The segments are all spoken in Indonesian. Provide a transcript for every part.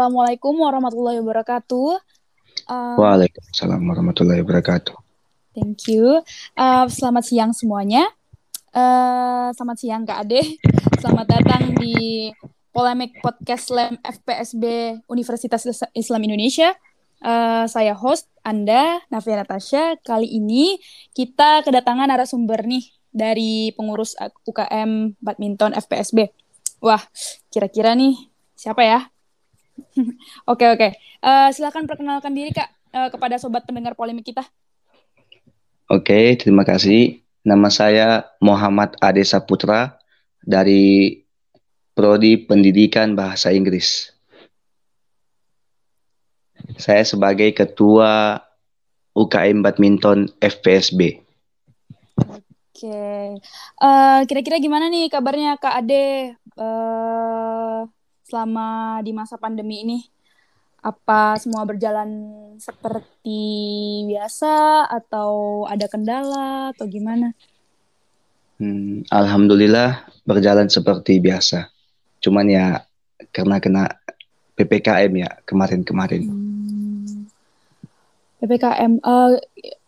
Assalamualaikum warahmatullahi wabarakatuh. Uh, Waalaikumsalam warahmatullahi wabarakatuh. Thank you. Uh, selamat siang semuanya. Uh, selamat siang Kak Ade. Selamat datang di Polemik Podcast Slam FPSB Universitas Islam Indonesia. Uh, saya host Anda, Navia Natasha. Kali ini kita kedatangan narasumber nih dari pengurus UKM Badminton FPSB. Wah, kira-kira nih siapa ya? Oke oke. Uh, silakan perkenalkan diri kak uh, kepada sobat pendengar polemik kita. Oke, terima kasih. Nama saya Muhammad Ade Saputra dari Prodi Pendidikan Bahasa Inggris. Saya sebagai Ketua UKM Badminton FPSB. Oke, uh, kira-kira gimana nih kabarnya Kak Ade? Uh, selama di masa pandemi ini? Apa semua berjalan seperti biasa atau ada kendala atau gimana? Hmm, Alhamdulillah berjalan seperti biasa. Cuman ya karena kena PPKM ya kemarin-kemarin. Hmm. PPKM, uh,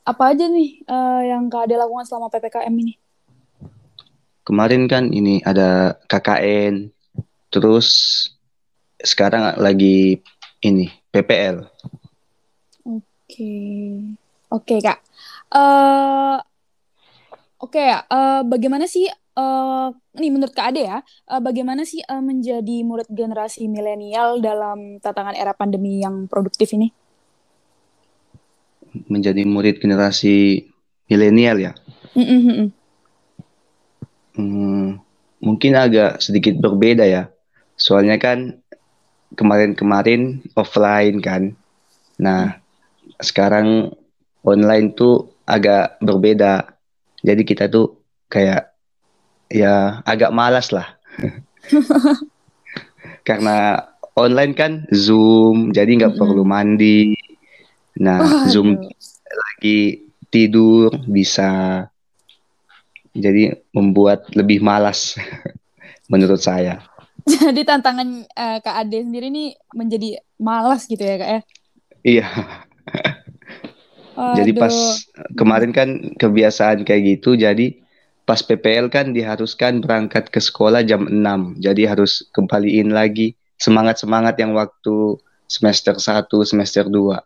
apa aja nih uh, yang Kak Ade lakukan selama PPKM ini? Kemarin kan ini ada KKN, Terus sekarang lagi ini PPL. Oke, okay. oke okay, kak. Uh, oke okay. Uh, bagaimana sih? Uh, ini menurut kak Ade ya. Uh, bagaimana sih uh, menjadi murid generasi milenial dalam tantangan era pandemi yang produktif ini? Menjadi murid generasi milenial ya. Mm -hmm. hmm, mungkin agak sedikit berbeda ya Soalnya kan kemarin-kemarin offline kan. Nah, sekarang online tuh agak berbeda. Jadi kita tuh kayak ya agak malas lah. Karena online kan Zoom, jadi nggak mm -hmm. perlu mandi. Nah, oh, Zoom lagi tidur bisa jadi membuat lebih malas menurut saya. Jadi tantangan uh, Kak Ade sendiri ini menjadi malas gitu ya Kak ya? Iya. jadi pas kemarin kan kebiasaan kayak gitu, jadi pas PPL kan diharuskan berangkat ke sekolah jam 6. Jadi harus kembaliin lagi semangat-semangat yang waktu semester 1, semester 2.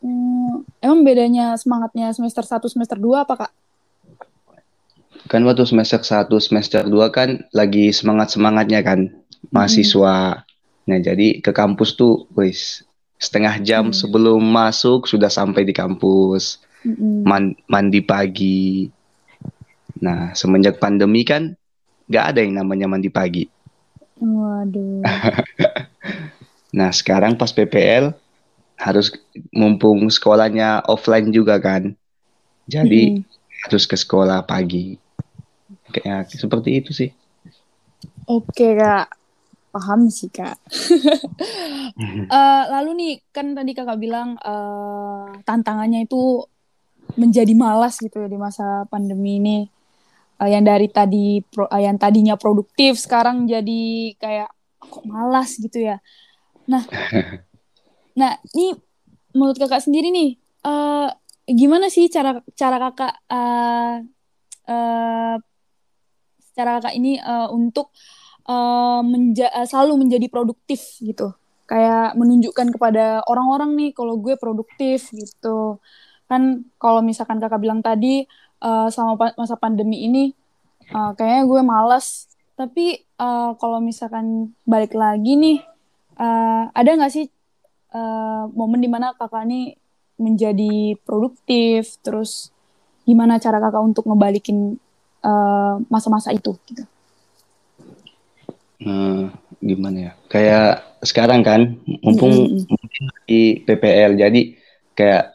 Hmm, emang bedanya semangatnya semester 1, semester 2 apa Kak? Kan waktu semester 1 semester 2 kan lagi semangat-semangatnya kan mahasiswa. Hmm. Nah, jadi ke kampus tuh wis setengah jam hmm. sebelum masuk sudah sampai di kampus. Hmm. Man mandi pagi. Nah, semenjak pandemi kan gak ada yang namanya mandi pagi. Waduh. nah, sekarang pas PPL harus mumpung sekolahnya offline juga kan. Jadi hmm. harus ke sekolah pagi kayak seperti itu sih. Oke kak. Paham sih kak. Uh, lalu nih kan tadi kakak bilang uh, tantangannya itu menjadi malas gitu ya di masa pandemi ini. Uh, yang dari tadi pro, uh, yang tadinya produktif sekarang jadi kayak kok malas gitu ya? Nah nah ini menurut kakak sendiri nih uh, gimana sih cara cara kakak uh, uh, cara kakak ini uh, untuk uh, menja uh, selalu menjadi produktif gitu. Kayak menunjukkan kepada orang-orang nih kalau gue produktif gitu. Kan kalau misalkan kakak bilang tadi uh, sama masa pandemi ini uh, kayaknya gue malas tapi uh, kalau misalkan balik lagi nih uh, ada nggak sih uh, momen di mana kakak ini menjadi produktif? Terus gimana cara kakak untuk ngebalikin Eh, masa-masa uh, itu gitu. Hmm, gimana ya? Kayak sekarang kan mumpung mm-hmm. di PPL jadi kayak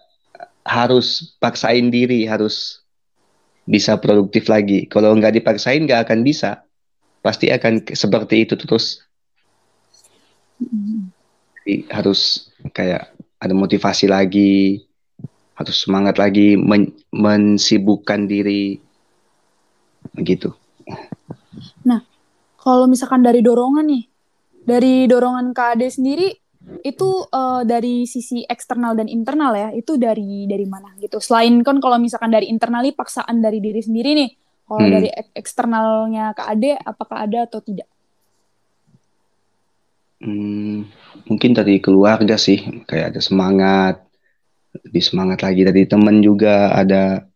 harus paksain diri harus bisa produktif lagi. Kalau nggak dipaksain nggak akan bisa. Pasti akan seperti itu terus. Jadi harus kayak ada motivasi lagi, harus semangat lagi men mensibukkan diri begitu. Nah, kalau misalkan dari dorongan nih, dari dorongan KAD sendiri itu uh, dari sisi eksternal dan internal ya itu dari dari mana gitu selain kan kalau misalkan dari internali paksaan dari diri sendiri nih kalau hmm. dari ek eksternalnya KAD apakah ada atau tidak hmm, mungkin dari keluarga sih kayak ada semangat lebih semangat lagi dari teman juga ada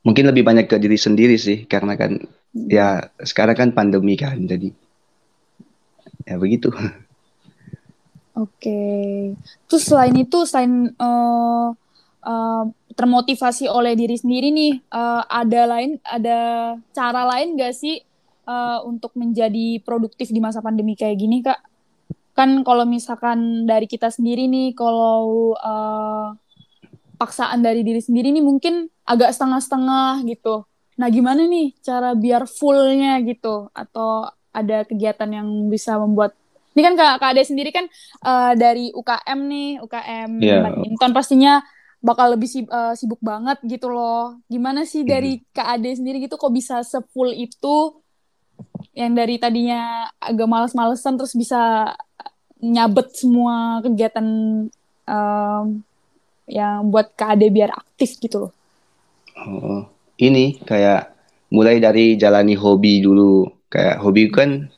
mungkin lebih banyak ke diri sendiri sih karena kan hmm. ya sekarang kan pandemi kan jadi ya begitu. Oke. Terus selain itu selain uh, uh, termotivasi oleh diri sendiri nih uh, ada lain ada cara lain gak sih uh, untuk menjadi produktif di masa pandemi kayak gini kak? Kan kalau misalkan dari kita sendiri nih kalau uh, paksaan dari diri sendiri nih mungkin agak setengah-setengah gitu. Nah gimana nih cara biar fullnya gitu? Atau ada kegiatan yang bisa membuat ini kan kak, kak Ade sendiri kan uh, dari UKM nih UKM yeah. badminton pastinya bakal lebih sibuk, uh, sibuk banget gitu loh. Gimana sih hmm. dari kak Ade sendiri gitu kok bisa sefull itu? Yang dari tadinya agak males-malesan terus bisa nyabet semua kegiatan um, yang buat kak Ade biar aktif gitu loh oh. Ini kayak mulai dari jalani hobi dulu. Kayak hobi kan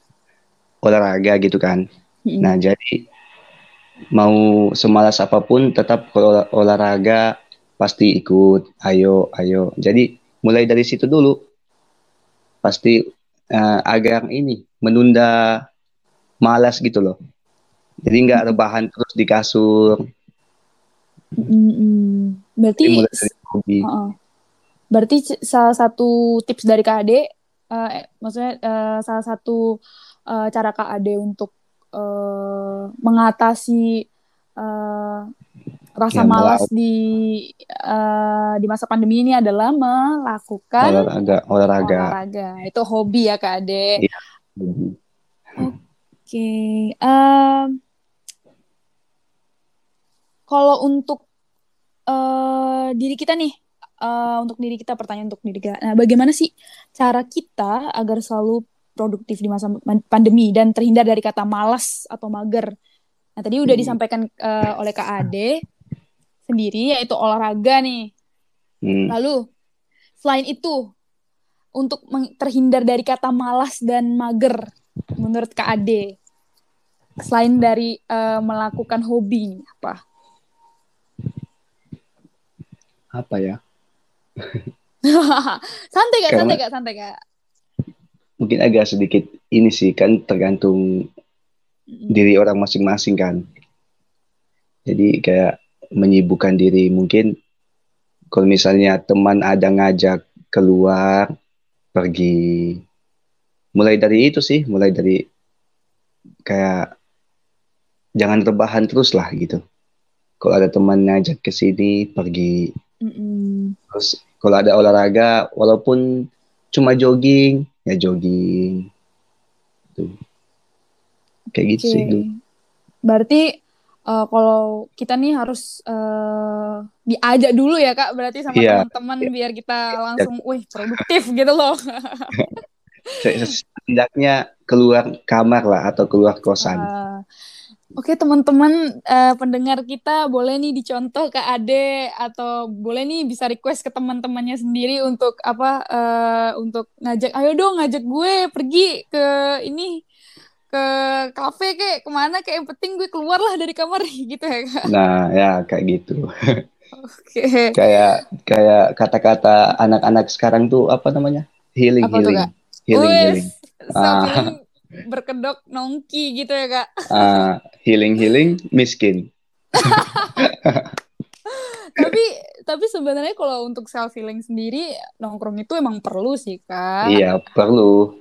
olahraga gitu kan. Hmm. nah jadi mau semalas apa pun tetap kalau olahraga pasti ikut. Ayo ayo. Jadi mulai dari situ dulu. Pasti uh, agar ini menunda malas gitu loh. Jadi nggak rebahan terus di kasur. Mm berarti uh -uh. Berarti salah satu tips dari KD uh, maksudnya uh, salah satu uh, cara Kak Ade untuk uh, mengatasi uh, rasa ya, malas di uh, di masa pandemi ini adalah melakukan olahraga olahraga, olahraga. itu hobi ya Kak Ade. Ya. Oke, okay. um, kalau untuk uh, diri kita nih uh, untuk diri kita pertanyaan untuk diri kita. Nah, bagaimana sih cara kita agar selalu produktif di masa pandemi dan terhindar dari kata malas atau mager? Nah, tadi udah hmm. disampaikan uh, oleh Kak Ade sendiri yaitu olahraga nih. Hmm. Lalu selain itu untuk terhindar dari kata malas dan mager menurut Kak Ade selain dari uh, melakukan hobi apa? Apa ya? santai gak, santai gak, santai gak. Mungkin agak sedikit ini sih kan tergantung mm. diri orang masing-masing kan. Jadi kayak menyibukkan diri mungkin kalau misalnya teman ada ngajak keluar pergi mulai dari itu sih mulai dari kayak jangan rebahan terus lah gitu kalau ada teman ngajak ke sini pergi Mm-mm. Terus kalau ada olahraga, walaupun cuma jogging, ya jogging. Tuh. Kayak gitu okay. sih. Berarti uh, kalau kita nih harus uh, diajak dulu ya kak, berarti sama yeah. teman-teman yeah. biar kita langsung, wih produktif gitu loh. Setidaknya keluar kamar lah atau keluar kosan. Uh, Oke teman-teman uh, pendengar kita boleh nih dicontoh ke Ade atau boleh nih bisa request ke teman-temannya sendiri untuk apa uh, untuk ngajak ayo dong ngajak gue pergi ke ini ke kafe kayak ke mana kayak yang penting gue keluar lah dari kamar gitu ya kak. Nah ya kayak gitu. Oke. Okay. kayak kayak kata-kata anak-anak sekarang tuh apa namanya healing apa healing. Tuh, healing healing. Ah berkedok nongki gitu ya kak. Uh, healing healing miskin. Tapi tapi sebenarnya kalau untuk self healing sendiri nongkrong itu emang perlu sih kak. Iya perlu.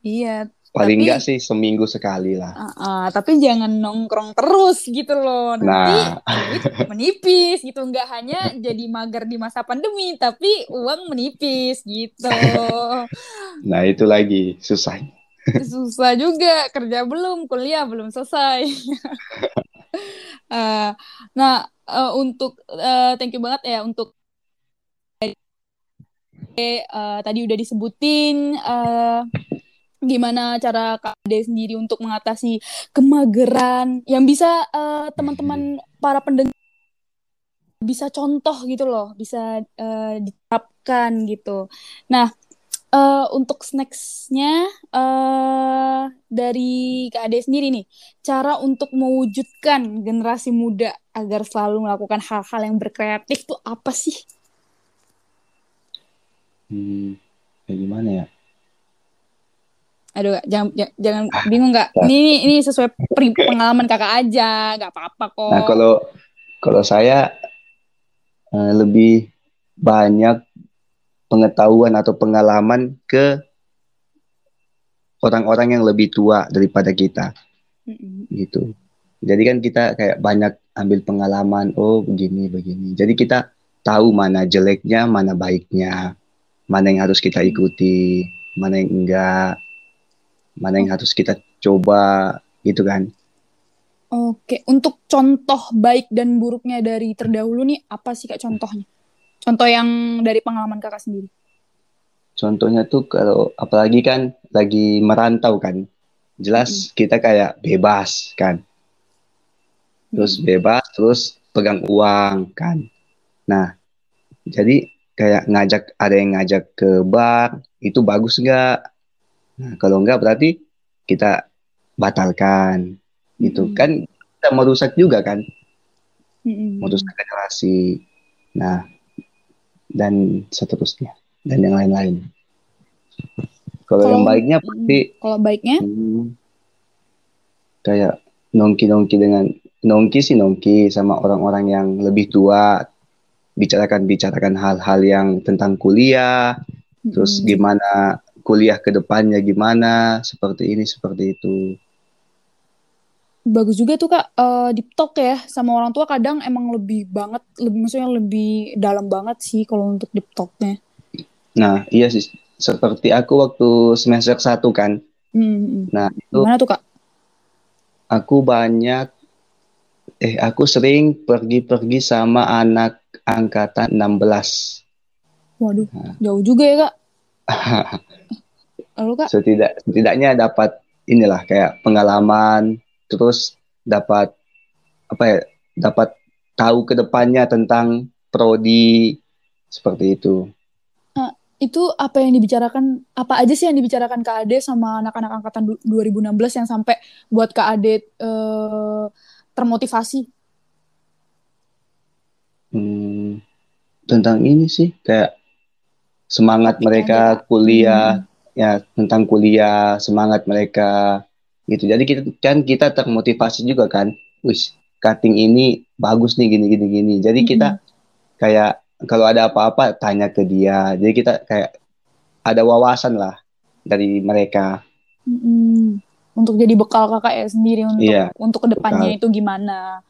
Iya paling enggak sih seminggu sekali lah. Uh, uh, tapi jangan nongkrong terus gitu loh. Nanti nah. menipis gitu. Nggak hanya jadi mager di masa pandemi tapi uang menipis gitu. Nah itu lagi susahnya susah juga kerja belum kuliah belum selesai uh, nah uh, untuk uh, thank you banget ya untuk uh, tadi udah disebutin uh, gimana cara Ade sendiri untuk mengatasi kemageran yang bisa uh, teman-teman para pendengar bisa contoh gitu loh, bisa uh, diterapkan gitu. Nah, uh, untuk snacksnya uh, dari Kak Ade sendiri nih, cara untuk mewujudkan generasi muda agar selalu melakukan hal-hal yang berkreatif tuh apa sih? Hmm, kayak gimana ya? Aduh, jangan jangan ah, bingung nggak? Ini ini sesuai pengalaman kakak aja, nggak apa-apa kok. Nah kalau kalau saya uh, lebih banyak pengetahuan atau pengalaman ke orang-orang yang lebih tua daripada kita, mm-hmm. gitu. Jadi kan kita kayak banyak ambil pengalaman, oh begini begini. Jadi kita tahu mana jeleknya, mana baiknya, mana yang harus kita ikuti, mana yang enggak mana yang harus kita coba gitu kan Oke, untuk contoh baik dan buruknya dari terdahulu nih apa sih kak contohnya? Contoh yang dari pengalaman kakak sendiri? Contohnya tuh kalau apalagi kan lagi merantau kan, jelas hmm. kita kayak bebas kan, terus hmm. bebas, terus pegang uang kan. Nah, jadi kayak ngajak ada yang ngajak ke bar itu bagus nggak? Nah, kalau enggak berarti kita batalkan. Gitu hmm. kan kita merusak juga kan. Hmm. Merusak generasi. Nah, dan seterusnya dan yang lain-lain. Kalau yang baiknya pasti kalau baiknya hmm, kayak nongki-nongki dengan nongki sih nongki sama orang-orang yang lebih tua bicarakan bicarakan hal-hal yang tentang kuliah hmm. terus gimana kuliah ke depannya gimana, seperti ini, seperti itu. Bagus juga tuh kak, uh, di talk ya sama orang tua kadang emang lebih banget, lebih maksudnya lebih dalam banget sih kalau untuk di talknya. Nah iya sih, seperti aku waktu semester satu kan. Hmm. Nah itu. Gimana tuh kak? Aku banyak, eh aku sering pergi-pergi sama anak angkatan 16. Waduh, nah. jauh juga ya kak. Lalu kak? Setidak, setidaknya dapat inilah kayak pengalaman, terus dapat apa ya? Dapat tahu ke depannya tentang prodi seperti itu. Nah, itu apa yang dibicarakan? Apa aja sih yang dibicarakan Kak Ade sama anak-anak angkatan 2016 yang sampai buat Kak Ade eh, termotivasi? Hmm, tentang ini sih kayak semangat Tapi mereka kuliah hmm ya tentang kuliah semangat mereka gitu jadi kita kan kita termotivasi juga kan wis cutting ini bagus nih gini gini gini jadi mm -hmm. kita kayak kalau ada apa-apa tanya ke dia jadi kita kayak ada wawasan lah dari mereka mm -hmm. untuk jadi bekal kakak ya sendiri untuk yeah, untuk ke depannya bekal. itu gimana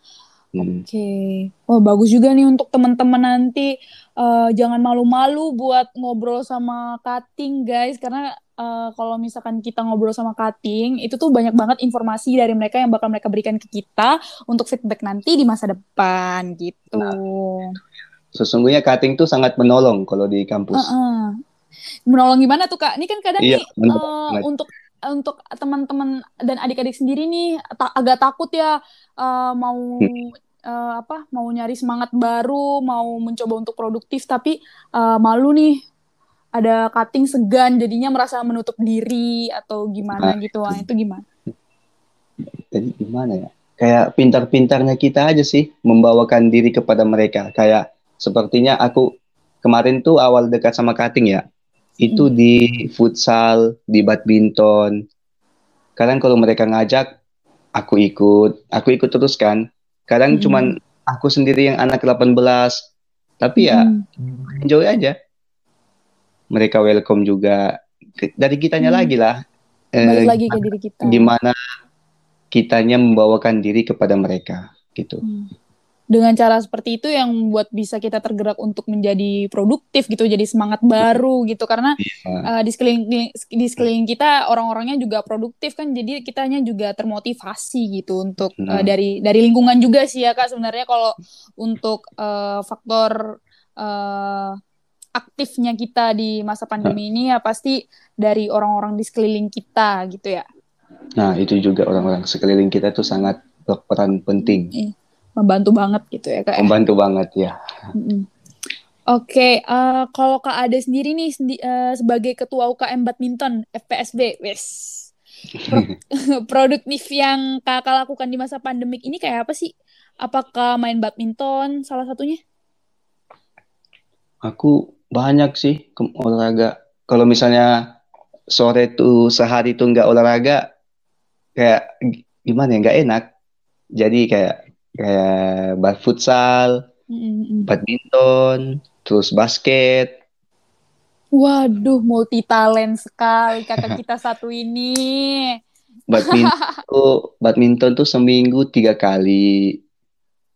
Hmm. Oke, okay. oh bagus juga nih untuk teman-teman nanti uh, jangan malu-malu buat ngobrol sama cutting guys, karena uh, kalau misalkan kita ngobrol sama cutting itu tuh banyak banget informasi dari mereka yang bakal mereka berikan ke kita untuk feedback nanti di masa depan gitu. Nah, sesungguhnya cutting tuh sangat menolong kalau di kampus. Uh -uh. Menolong gimana tuh kak? Ini kan kadang iya, nih uh, untuk untuk teman-teman dan adik-adik sendiri nih ta agak takut ya uh, mau uh, apa mau nyari semangat baru mau mencoba untuk produktif tapi uh, malu nih ada cutting segan jadinya merasa menutup diri atau gimana nah, gitu wah itu gimana jadi gimana ya kayak pintar-pintarnya kita aja sih membawakan diri kepada mereka kayak sepertinya aku kemarin tuh awal dekat sama cutting ya itu hmm. di futsal, di badminton. Kadang kalau mereka ngajak, aku ikut, aku ikut terus kan. Kadang hmm. cuman aku sendiri yang anak 18, tapi ya hmm. enjoy aja. Mereka welcome juga. Dari kitanya hmm. lagi lah. Balik eh, lagi ke diri kita. Gimana kitanya membawakan diri kepada mereka gitu. Hmm dengan cara seperti itu yang buat bisa kita tergerak untuk menjadi produktif gitu jadi semangat baru gitu karena yeah. uh, di sekeliling di, di sekeliling kita orang-orangnya juga produktif kan jadi kitanya juga termotivasi gitu untuk nah. uh, dari dari lingkungan juga sih ya kak sebenarnya kalau untuk uh, faktor uh, aktifnya kita di masa pandemi ini ya pasti dari orang-orang di sekeliling kita gitu ya. Nah, itu juga orang-orang sekeliling kita tuh sangat berperan penting. Iya, membantu banget gitu ya kak. Ya? Membantu banget ya. Oke, okay, uh, eh, kalau Kak Ade sendiri nih uh, sebagai ketua UKM badminton FPSB, wes Pro produktif yang kakak lakukan di masa pandemik ini kayak apa sih? Apakah main badminton salah satunya? Aku banyak sih olahraga. Kalau misalnya sore tuh sehari tuh nggak olahraga, kayak gimana ya nggak enak. Jadi kayak kayak bad futsal, mm-hmm. badminton, terus basket. Waduh, multi talent sekali kakak kita satu ini. Badminton tuh, badminton tuh seminggu tiga kali,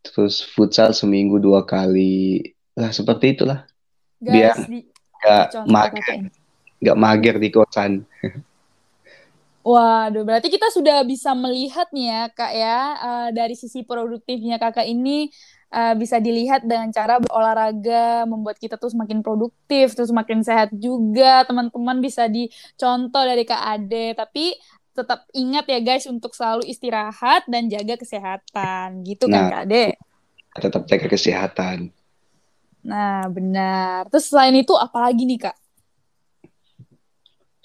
terus futsal seminggu dua kali. Lah seperti itulah. Guys, biar nggak mager nggak mager di kosan Waduh, berarti kita sudah bisa melihat nih ya, Kak ya, uh, dari sisi produktifnya Kakak ini uh, bisa dilihat dengan cara berolahraga, membuat kita tuh semakin produktif, terus semakin sehat juga. Teman-teman bisa dicontoh dari Kak Ade, tapi tetap ingat ya guys untuk selalu istirahat dan jaga kesehatan, gitu kan, nah, kan Kak Ade? Tetap jaga kesehatan. Nah, benar. Terus selain itu apa lagi nih, Kak?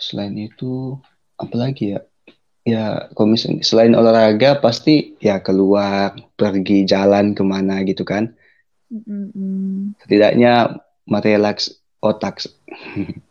Selain itu apa lagi ya? Ya, kalau misalnya selain olahraga pasti ya keluar, pergi jalan ke mana gitu kan. Mm-hmm. Setidaknya merelaks otak.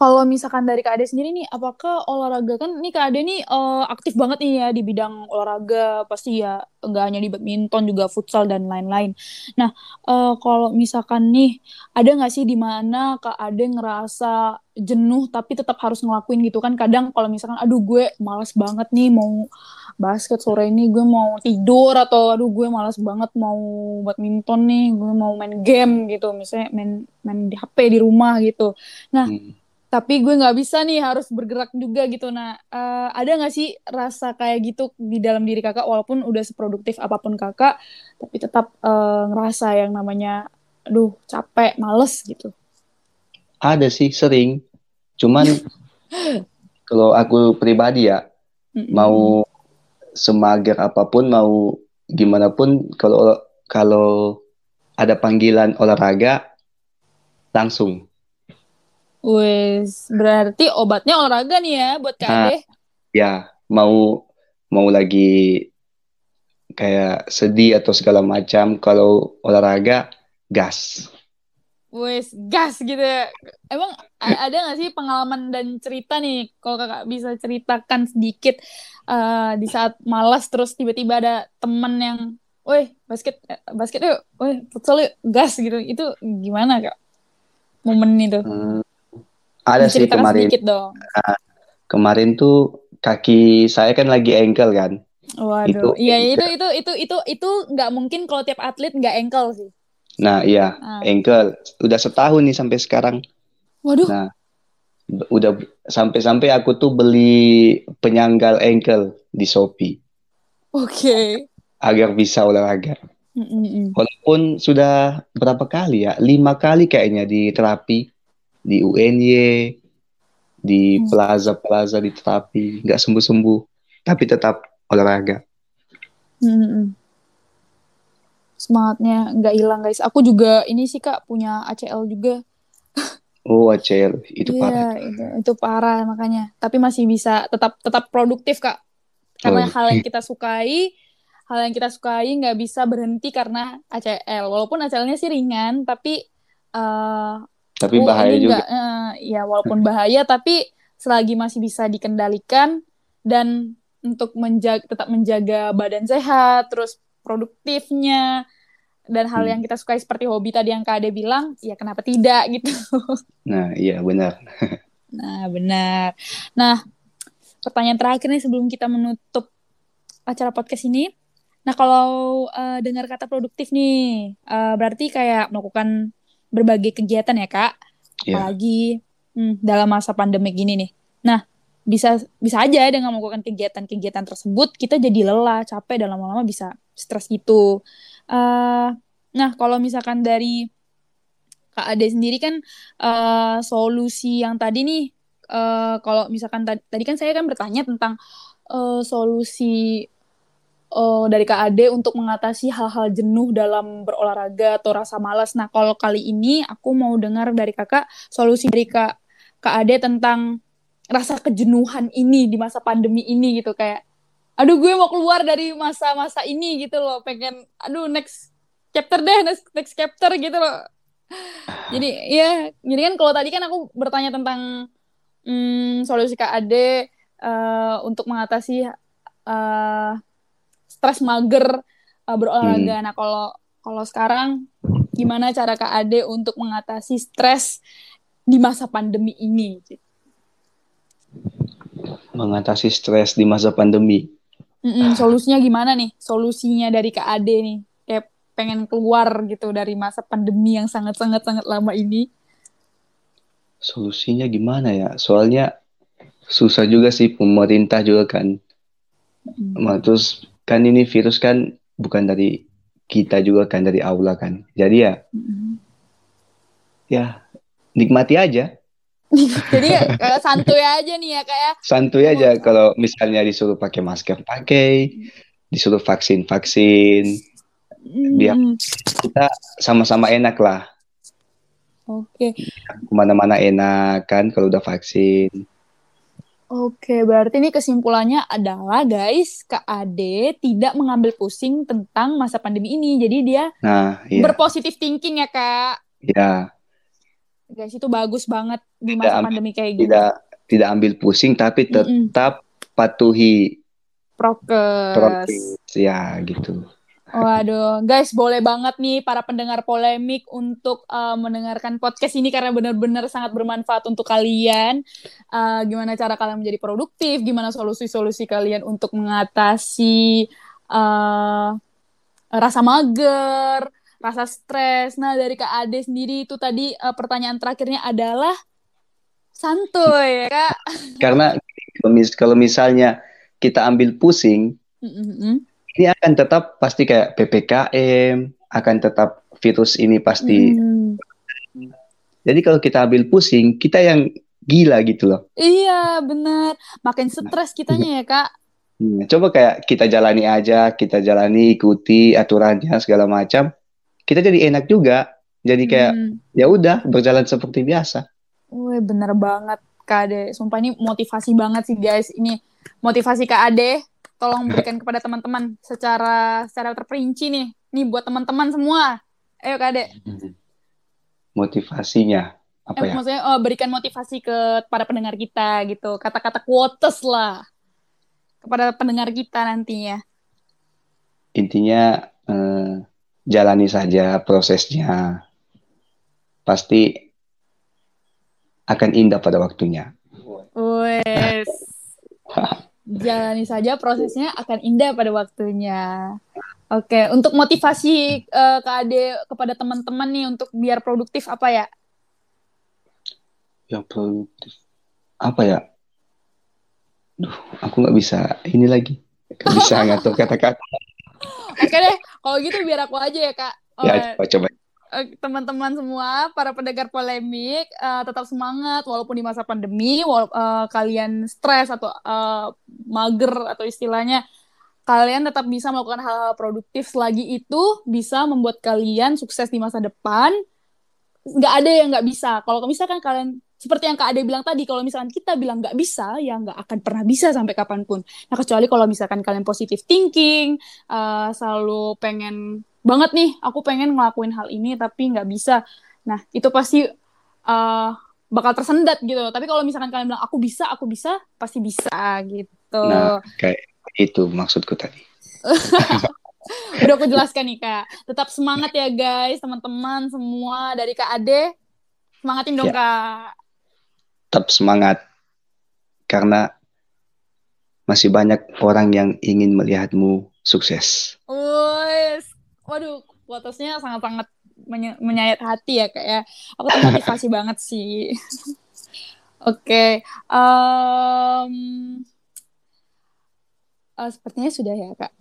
Kalau misalkan dari Kak Ade sendiri nih, apakah olahraga kan nih Kak Ade nih uh, aktif banget nih ya di bidang olahraga, pasti ya nggak hanya di badminton juga futsal dan lain-lain. Nah, uh, kalau misalkan nih ada nggak sih di mana Kak Ade ngerasa jenuh tapi tetap harus ngelakuin gitu kan? Kadang kalau misalkan aduh gue malas banget nih mau basket sore ini gue mau tidur atau aduh gue malas banget mau badminton nih gue mau main game gitu misalnya main main di HP di rumah gitu nah hmm tapi gue nggak bisa nih harus bergerak juga gitu nah uh, ada nggak sih rasa kayak gitu di dalam diri kakak? Walaupun udah seproduktif apa pun kakak tapi tetap uh, ngerasa yang namanya aduh capek males gitu. Ada sih sering. Cuman kalau aku pribadi ya mm-hmm. mau semager apa pun mau gimana pun kalau kalau ada panggilan olahraga langsung Wes, berarti obatnya olahraga nih ya buat Kak Ade. ya, mau mau lagi kayak sedih atau segala macam kalau olahraga gas. Wes, gas gitu ya. Emang ada gak sih pengalaman dan cerita nih kalau kakak bisa ceritakan sedikit uh, di saat malas terus tiba-tiba ada temen yang, weh basket eh, basket yuk, weh futsal yuk, gas gitu. Itu gimana kak? Momen itu. Hmm, ada sih kemarin. dong. Uh, kemarin tuh kaki saya kan lagi ankle kan. Waduh, iya itu itu itu itu itu nggak mungkin kalau tiap atlet nggak ankle sih. Nah iya, ah. ankle udah setahun nih sampai sekarang. Waduh. Nah, udah sampai-sampai aku tuh beli penyanggal ankle di Shopee. Oke. Okay. Agar bisa olahraga. Mm-mm. Walaupun sudah berapa kali ya, lima kali kayaknya di terapi di UNY, di hmm. plaza-plaza di terapi, nggak sembuh-sembuh, tapi tetap olahraga. Hmm. Semangatnya nggak hilang guys. Aku juga ini sih kak punya ACL juga. Oh ACL itu yeah, parah. Itu, itu parah makanya. Tapi masih bisa tetap tetap produktif kak. Karena oh. hal yang kita sukai, hal yang kita sukai nggak bisa berhenti karena ACL. Walaupun ACL-nya sih ringan, tapi uh, tapi oh, bahaya juga. Enggak, uh, ya walaupun bahaya tapi selagi masih bisa dikendalikan dan untuk menjaga tetap menjaga badan sehat, terus produktifnya dan hal hmm. yang kita sukai seperti hobi tadi yang Kak Ade bilang, ya kenapa tidak gitu. Nah, iya benar. nah, benar. Nah, pertanyaan terakhir nih sebelum kita menutup acara podcast ini. Nah, kalau uh, dengar kata produktif nih, uh, berarti kayak melakukan berbagai kegiatan ya kak. Yeah. apalagi hmm, dalam masa pandemi gini nih. Nah bisa bisa aja dengan melakukan kegiatan-kegiatan tersebut kita jadi lelah capek dan lama-lama bisa stres gitu. Uh, nah kalau misalkan dari Kak Ade sendiri kan uh, solusi yang tadi nih uh, kalau misalkan tadi kan saya kan bertanya tentang uh, solusi uh, dari Kak Ade untuk mengatasi hal-hal jenuh dalam berolahraga atau rasa malas. Nah, kalau kali ini aku mau dengar dari Kakak solusi dari Kak Ade tentang rasa kejenuhan ini di masa pandemi ini gitu. Kayak aduh gue mau keluar dari masa-masa ini gitu loh. Pengen aduh next chapter deh next, next chapter gitu loh. Jadi ya jadi kan kalau tadi kan aku bertanya tentang hmm, solusi Kak Ade uh, untuk mengatasi uh, stres mager uh, berolahraga. Hmm. Nah, kalau kalau sekarang gimana cara Kak Ade untuk mengatasi stres di masa pandemi ini? Mengatasi stres di masa pandemi. Mm-mm, solusinya gimana nih? Solusinya dari Kak Ade nih? Kayak pengen keluar gitu dari masa pandemi yang sangat-sangat sangat lama ini. Solusinya gimana ya? Soalnya susah juga sih pemerintah juga kan. Mm. Terus kan ini virus kan bukan dari kita juga kan dari Allah kan. Jadi ya, mm-hmm. ya nikmati aja. Jadi ya, santuy aja nih ya kayak. Ya. Santuy aja oh. kalau misalnya disuruh pakai masker pakai, disuruh vaksin vaksin, mm. biar kita sama-sama enak lah. Oke. Okay. Ke mana-mana enak kan kalau udah vaksin. Oke, berarti ini kesimpulannya adalah guys, Kak Ade tidak mengambil pusing tentang masa pandemi ini. Jadi dia nah, iya. berpositif thinking ya, Kak. Iya. Guys, itu bagus banget di masa tidak pandemi kayak gini. Tidak tidak ambil pusing tapi tetap mm -mm. patuhi prokes. Prokes ya gitu. Waduh, guys, boleh banget nih para pendengar polemik untuk uh, mendengarkan podcast ini karena benar-benar sangat bermanfaat untuk kalian. Uh, gimana cara kalian menjadi produktif? Gimana solusi-solusi kalian untuk mengatasi uh, rasa mager, rasa stres? Nah, dari Kak Ade sendiri itu tadi uh, pertanyaan terakhirnya adalah santuy, ya, Kak. Karena kalau misalnya kita ambil pusing, mm -hmm ini akan tetap pasti kayak ppkm akan tetap virus ini pasti. Hmm. jadi kalau kita ambil pusing kita yang gila gitu loh. Iya benar. Makin stres kitanya ya kak. Hmm, coba kayak kita jalani aja kita jalani ikuti aturannya segala macam. Kita jadi enak juga. Jadi kayak hmm. ya udah berjalan seperti biasa. Wih bener banget Kak Ade. Sumpah ini motivasi banget sih guys. Ini motivasi Kak Ade tolong berikan kepada teman-teman secara secara terperinci nih. Nih buat teman-teman semua. Ayo Kak Ade. Motivasinya apa eh, ya? Maksudnya oh, berikan motivasi ke para pendengar kita gitu. Kata-kata quotes lah kepada pendengar kita nantinya. Intinya eh, jalani saja prosesnya. Pasti akan indah pada waktunya. Wes. jalani saja prosesnya akan indah pada waktunya. Oke, untuk motivasi uh, Kak Ade kepada teman-teman nih untuk biar produktif apa ya? Yang produktif apa ya? Duh, aku nggak bisa ini lagi. Gak bisa ngatur kata-kata. Oke deh, kalau gitu biar aku aja ya Kak. Ya, coba coba. Eh, teman-teman semua, para pendengar polemik, uh, tetap semangat walaupun di masa pandemi, wala uh, kalian stres atau uh, mager atau istilahnya, kalian tetap bisa melakukan hal-hal produktif selagi itu bisa membuat kalian sukses di masa depan. Nggak ada yang nggak bisa. Kalau misalkan kalian seperti yang Kak Ade bilang tadi, kalau misalkan kita bilang nggak bisa, ya nggak akan pernah bisa sampai kapan pun. Nah, kecuali kalau misalkan kalian positive thinking, uh, selalu pengen banget nih aku pengen ngelakuin hal ini tapi nggak bisa. Nah itu pasti uh, bakal tersendat gitu tapi kalau misalkan kalian bilang aku bisa aku bisa pasti bisa gitu. Nah kayak itu maksudku tadi. Udah aku jelaskan nih kak. Tetap semangat ya guys teman-teman semua dari kak Ade. Semangatin dong ya. kak. Tetap semangat karena masih banyak orang yang ingin melihatmu sukses. Wih, waduh quotesnya sangat-sangat menye menyayat hati ya kayak ya. aku termotivasi banget sih oke okay. um, uh, eh, sepertinya sudah ya kak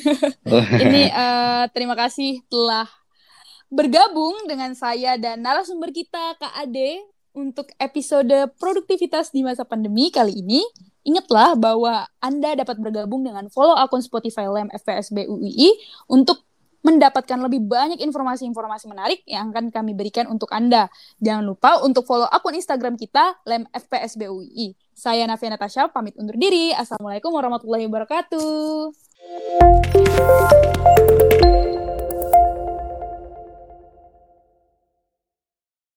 ini uh, terima kasih telah bergabung dengan saya dan narasumber kita Kak Ade untuk episode produktivitas di masa pandemi kali ini. Ingatlah bahwa Anda dapat bergabung dengan follow akun Spotify LEM FPSB UII untuk mendapatkan lebih banyak informasi-informasi menarik yang akan kami berikan untuk Anda. Jangan lupa untuk follow akun Instagram kita LEM FPSB UII. Saya Navia Natasha, pamit undur diri. Assalamualaikum warahmatullahi wabarakatuh.